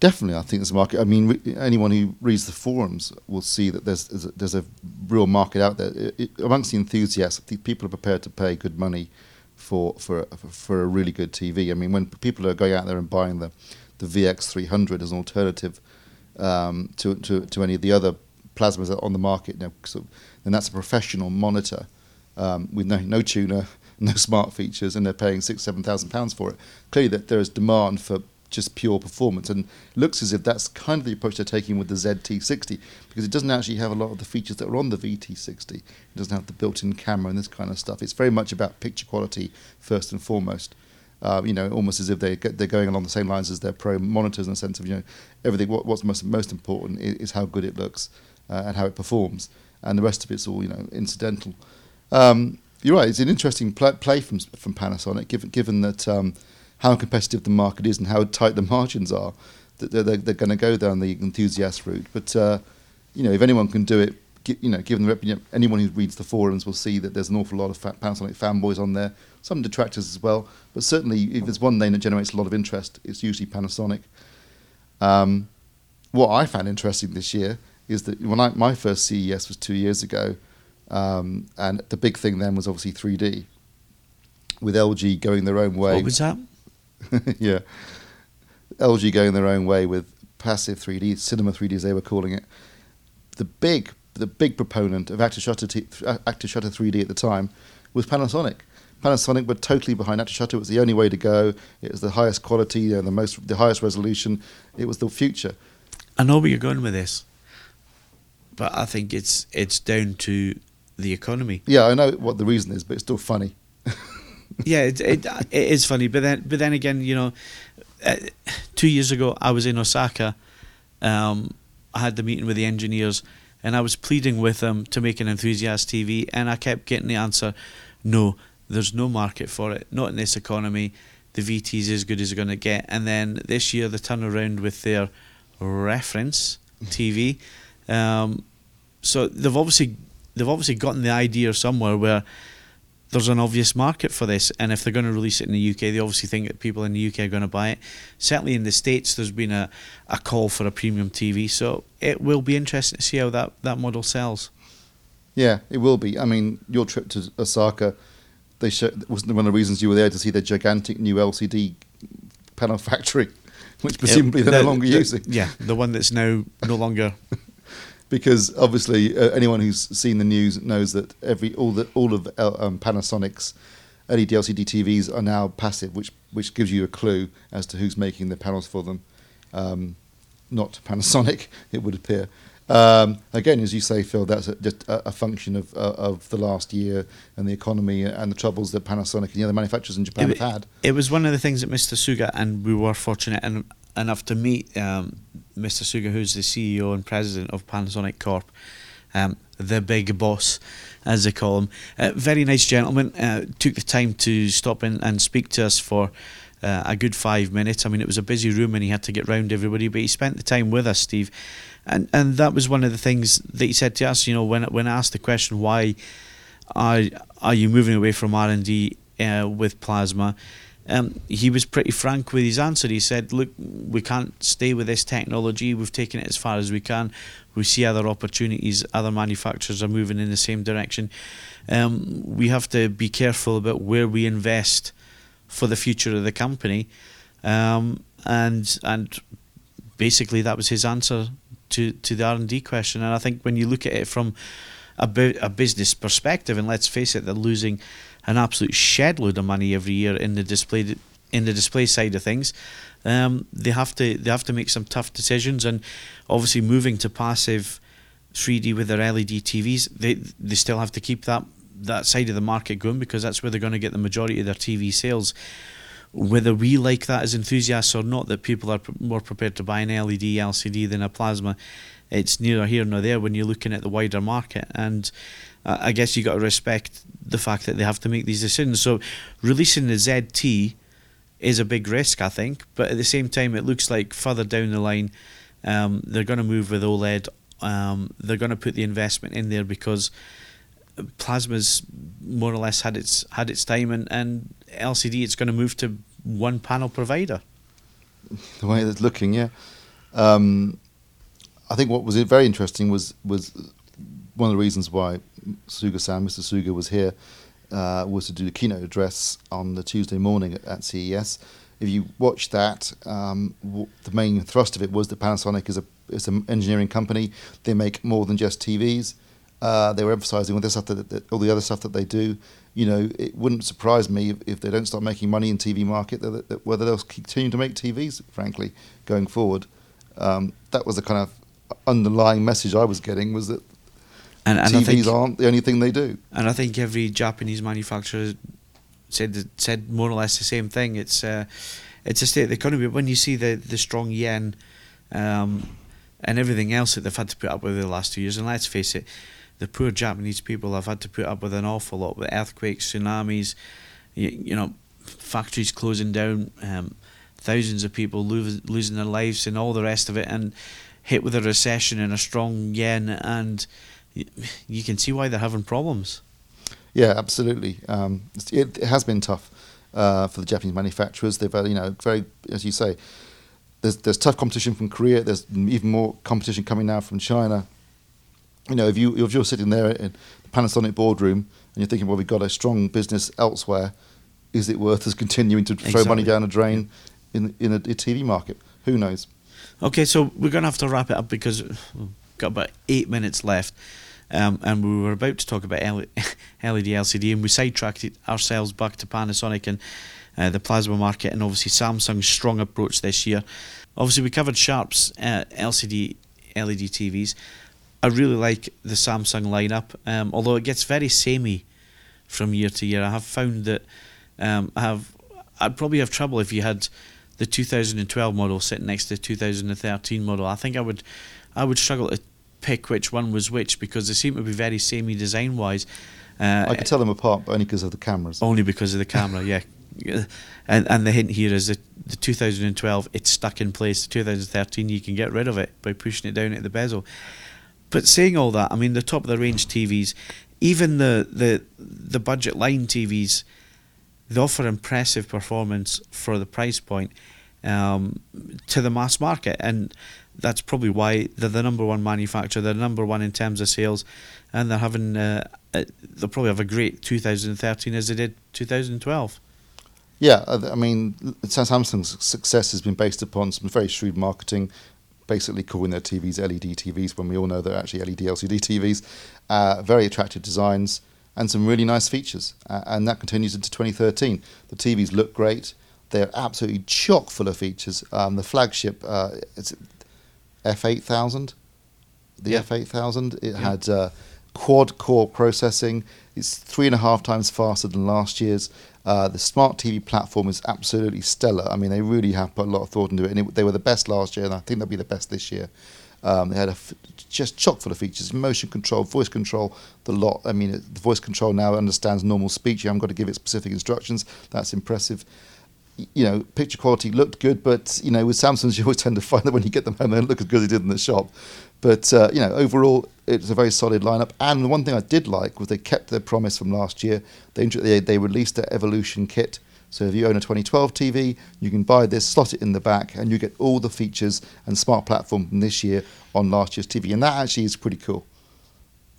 D: Definitely, I think there's a market. I mean, anyone who reads the forums will see that there's there's a, there's a real market out there it, it, amongst the enthusiasts. I think people are prepared to pay good money for for for a really good TV. I mean, when people are going out there and buying the the VX300 as an alternative um, to, to to any of the other plasmas on the market now, so, then that's a professional monitor um, with no, no tuner, no smart features, and they're paying six, seven thousand pounds for it. Clearly, that there is demand for just pure performance, and looks as if that's kind of the approach they're taking with the ZT60 because it doesn't actually have a lot of the features that are on the VT60. It doesn't have the built-in camera and this kind of stuff. It's very much about picture quality first and foremost. Uh, you know, almost as if they they're going along the same lines as their pro monitors in the sense of you know everything. What, what's most most important is, is how good it looks uh, and how it performs, and the rest of it's all you know incidental. Um, you're right; it's an interesting play, play from from Panasonic, given given that um, how competitive the market is and how tight the margins are. That they're, they're, they're going to go down the enthusiast route, but uh, you know if anyone can do it, you know, given the anyone who reads the forums will see that there's an awful lot of Panasonic fanboys on there, some detractors as well. But certainly, if there's one name that generates a lot of interest, it's usually Panasonic. Um, what I found interesting this year is that when I, my first CES was two years ago, um, and the big thing then was obviously 3D, with LG going their own way.
C: What was that?
D: yeah, LG going their own way with passive 3D, cinema 3D as they were calling it. The big, the big proponent of active shutter, t- active shutter 3D at the time was Panasonic. Panasonic were totally behind active shutter. It was the only way to go. It was the highest quality and the most, the highest resolution. It was the future.
C: I know where you're going with this, but I think it's it's down to the economy.
D: Yeah, I know what the reason is, but it's still funny.
C: yeah, it, it, it is funny, but then but then again, you know, uh, two years ago I was in Osaka. Um, I had the meeting with the engineers, and I was pleading with them to make an enthusiast TV, and I kept getting the answer, no, there's no market for it, not in this economy. The VT is as good as it's going to get, and then this year they turn around with their reference TV. Um, so they've obviously they've obviously gotten the idea somewhere where there's an obvious market for this, and if they're going to release it in the UK, they obviously think that people in the UK are going to buy it. Certainly in the States, there's been a, a call for a premium TV, so it will be interesting to see how that, that model sells.
D: Yeah, it will be. I mean, your trip to Osaka, they show, wasn't one of the reasons you were there to see the gigantic new LCD panel factory, which presumably they're
C: the,
D: no longer
C: the,
D: using.
C: Yeah, the one that's now no longer
D: because obviously uh, anyone who's seen the news knows that every all the all of uh, um, Panasonic's LED LCD TVs are now passive, which which gives you a clue as to who's making the panels for them. Um, not Panasonic, it would appear. Um, again, as you say, Phil, that's a, just a, a function of uh, of the last year and the economy and the troubles that Panasonic and the other manufacturers in Japan
C: it,
D: have had.
C: It was one of the things that Mr. Tsuga and we were fortunate enough to meet um, Mr. Tsuga, who's the CEO and president of Panasonic Corp, um, the big boss, as they call him. Uh, very nice gentleman. Uh, took the time to stop in and speak to us for uh, a good five minutes. I mean, it was a busy room and he had to get round everybody, but he spent the time with us, Steve. And and that was one of the things that he said to us. You know, when when asked the question, why are are you moving away from R and D uh, with plasma? Um, he was pretty frank with his answer. He said, "Look, we can't stay with this technology. We've taken it as far as we can. We see other opportunities. Other manufacturers are moving in the same direction. Um, we have to be careful about where we invest for the future of the company." Um, and and basically, that was his answer to to the R and D question. And I think when you look at it from a, bu- a business perspective, and let's face it, they're losing an absolute shed load of money every year in the display in the display side of things. Um, they have to they have to make some tough decisions, and obviously moving to passive 3D with their LED TVs, they they still have to keep that that side of the market going because that's where they're going to get the majority of their TV sales. Whether we like that as enthusiasts or not, that people are more prepared to buy an LED LCD than a plasma, it's neither here nor there when you're looking at the wider market. And I guess you got to respect the fact that they have to make these decisions. So releasing the ZT is a big risk, I think, but at the same time, it looks like further down the line, um, they're going to move with OLED. Um, they're going to put the investment in there because plasma's more or less had its had its time, and, and LCD it's going to move to one panel provider.
D: The way it's looking, yeah. Um, I think what was very interesting was was one of the reasons why Tsuga-san, Mr. Tsuga, was here uh, was to do the keynote address on the Tuesday morning at, at CES. If you watch that, um, w- the main thrust of it was that Panasonic is a is an engineering company. They make more than just TVs. Uh, they were emphasising all the stuff that, that, all the other stuff that they do. You know, it wouldn't surprise me if, if they don't start making money in TV market, that, that, whether they'll continue to make TVs. Frankly, going forward, um, that was the kind of underlying message I was getting was that and, and TVs think, aren't the only thing they do.
C: And I think every Japanese manufacturer said said more or less the same thing. It's uh, it's a state of the economy. But when you see the the strong yen um, and everything else that they've had to put up with over the last two years, and let's face it, the poor Japanese people have had to put up with an awful lot with earthquakes, tsunamis, you, you know, factories closing down, um, thousands of people lose, losing their lives, and all the rest of it, and hit with a recession and a strong yen and you can see why they're having problems.
D: Yeah, absolutely. Um, it, it, has been tough uh, for the Japanese manufacturers. They've had, you know, very, as you say, there's there's tough competition from Korea. There's even more competition coming now from China. you know, if you if you're sitting there in the Panasonic boardroom and you're thinking, well, we've got a strong business elsewhere, is it worth us continuing to throw money down a drain in in a, a TV market? Who knows?
C: Okay, so we're going to have to wrap it up because got about eight minutes left. Um, and we were about to talk about LED LCD, and we sidetracked ourselves back to Panasonic and uh, the plasma market, and obviously Samsung's strong approach this year. Obviously, we covered Sharp's uh, LCD LED TVs. I really like the Samsung lineup, um, although it gets very samey from year to year. I have found that um, I have I'd probably have trouble if you had the 2012 model sitting next to the 2013 model. I think I would I would struggle to pick which one was which because they seem to be very samey design wise. Uh,
D: I could tell them apart, but only because of the cameras.
C: only because of the camera, yeah. And and the hint here is that the 2012 it's stuck in place. The 2013 you can get rid of it by pushing it down at the bezel. But saying all that, I mean the top of the range TVs, even the the the budget line TVs, they offer impressive performance for the price point um, to the mass market, and that's probably why they're the number one manufacturer. They're number one in terms of sales, and they're having uh, uh, they'll probably have a great 2013 as they did 2012.
D: Yeah, I I mean, Samsung's success has been based upon some very shrewd marketing, basically calling their TVs LED TVs when we all know they're actually LED LCD TVs. Uh, very attractive designs and some really nice features, uh, and that continues into 2013. The TVs look great; they're absolutely chock full of features. Um, the flagship, uh, it's F8000, the
C: Yeah.
D: F8000. It
C: Yeah.
D: had uh, quad core processing. It's three and a half times faster than last year's. Uh, the smart TV platform is absolutely stellar. I mean, they really have put a lot of thought into it, and it, they were the best last year, and I think they'll be the best this year. Um, they had a f- just chock full of features: motion control, voice control, the lot. I mean, it- the voice control now understands normal speech. You haven't got to give it specific instructions. That's impressive you know, picture quality looked good, but you know, with Samsungs, you always tend to find that when you get them home, they don't look as good as they did in the shop. But uh, you know, overall, it's a very solid lineup. And the one thing I did like was they kept their promise from last year. They they, they released their Evolution kit. So if you own a 2012 TV, you can buy this, slot it in the back, and you get all the features and smart platform from this year on last year's TV. And that actually is pretty cool.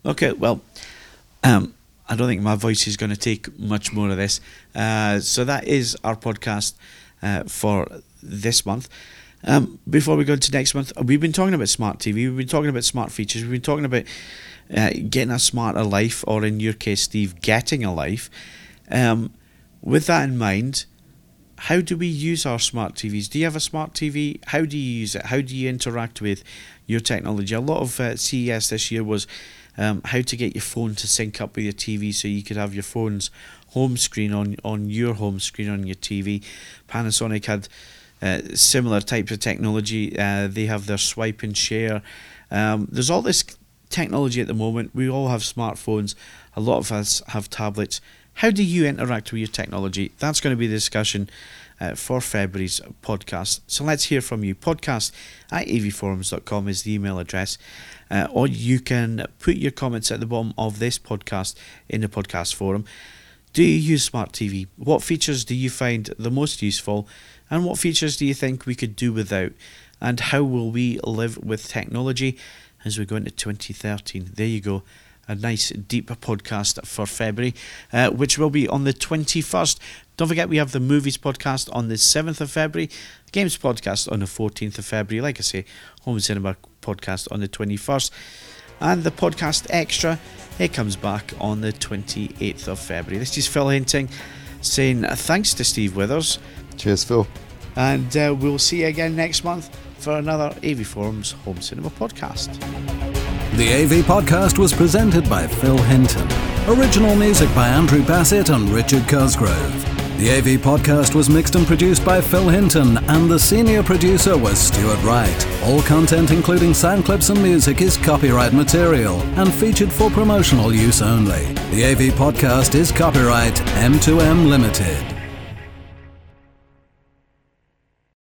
C: Okay, well, um, I don't think my voice is going to take much more of this. Uh, so that is our podcast uh, for this month. Um, before we go into next month, we've been talking about smart TV. We've been talking about smart features. We've been talking about uh, getting a smarter life, or in your case, Steve, getting a life. Um, with that in mind, how do we use our smart TVs? Do you have a smart TV? How do you use it? How do you interact with your technology? A lot of uh, CES this year was um, how to get your phone to sync up with your TV so you could have your phone's home screen on, on your home screen on your TV. Panasonic had uh, similar types of technology. Uh, they have their swipe and share. Um, there's all this technology at the moment. We all have smartphones. A lot of us have tablets. How do you interact with your technology? That's going to be the discussion uh, for February's podcast. So let's hear from you. Podcast at avforums.com is the email address. Uh, or you can put your comments at the bottom of this podcast in the podcast forum. Do you use smart TV? What features do you find the most useful? And what features do you think we could do without? And how will we live with technology as we go into 2013? There you go. A nice deep podcast for February, uh, which will be on the 21st. Don't forget, we have the movies podcast on the 7th of February, the games podcast on the 14th of February. Like I say, home cinema podcast on the 21st. And the podcast extra, it comes back on the 28th of February. This is Phil Hinton saying thanks to Steve Withers,
D: Cheers, Phil.
C: and uh, we'll see you again next month for another AV Forums Home Cinema podcast.
B: The AV podcast was presented by Phil Hinton. Original music by Andrew Bassett and Richard Cosgrove. The AV podcast was mixed and produced by Phil Hinton, and the senior producer was Stuart Wright. All content, including sound clips and music, is copyright material and featured for promotional use only. The AV podcast is copyright M2M Limited.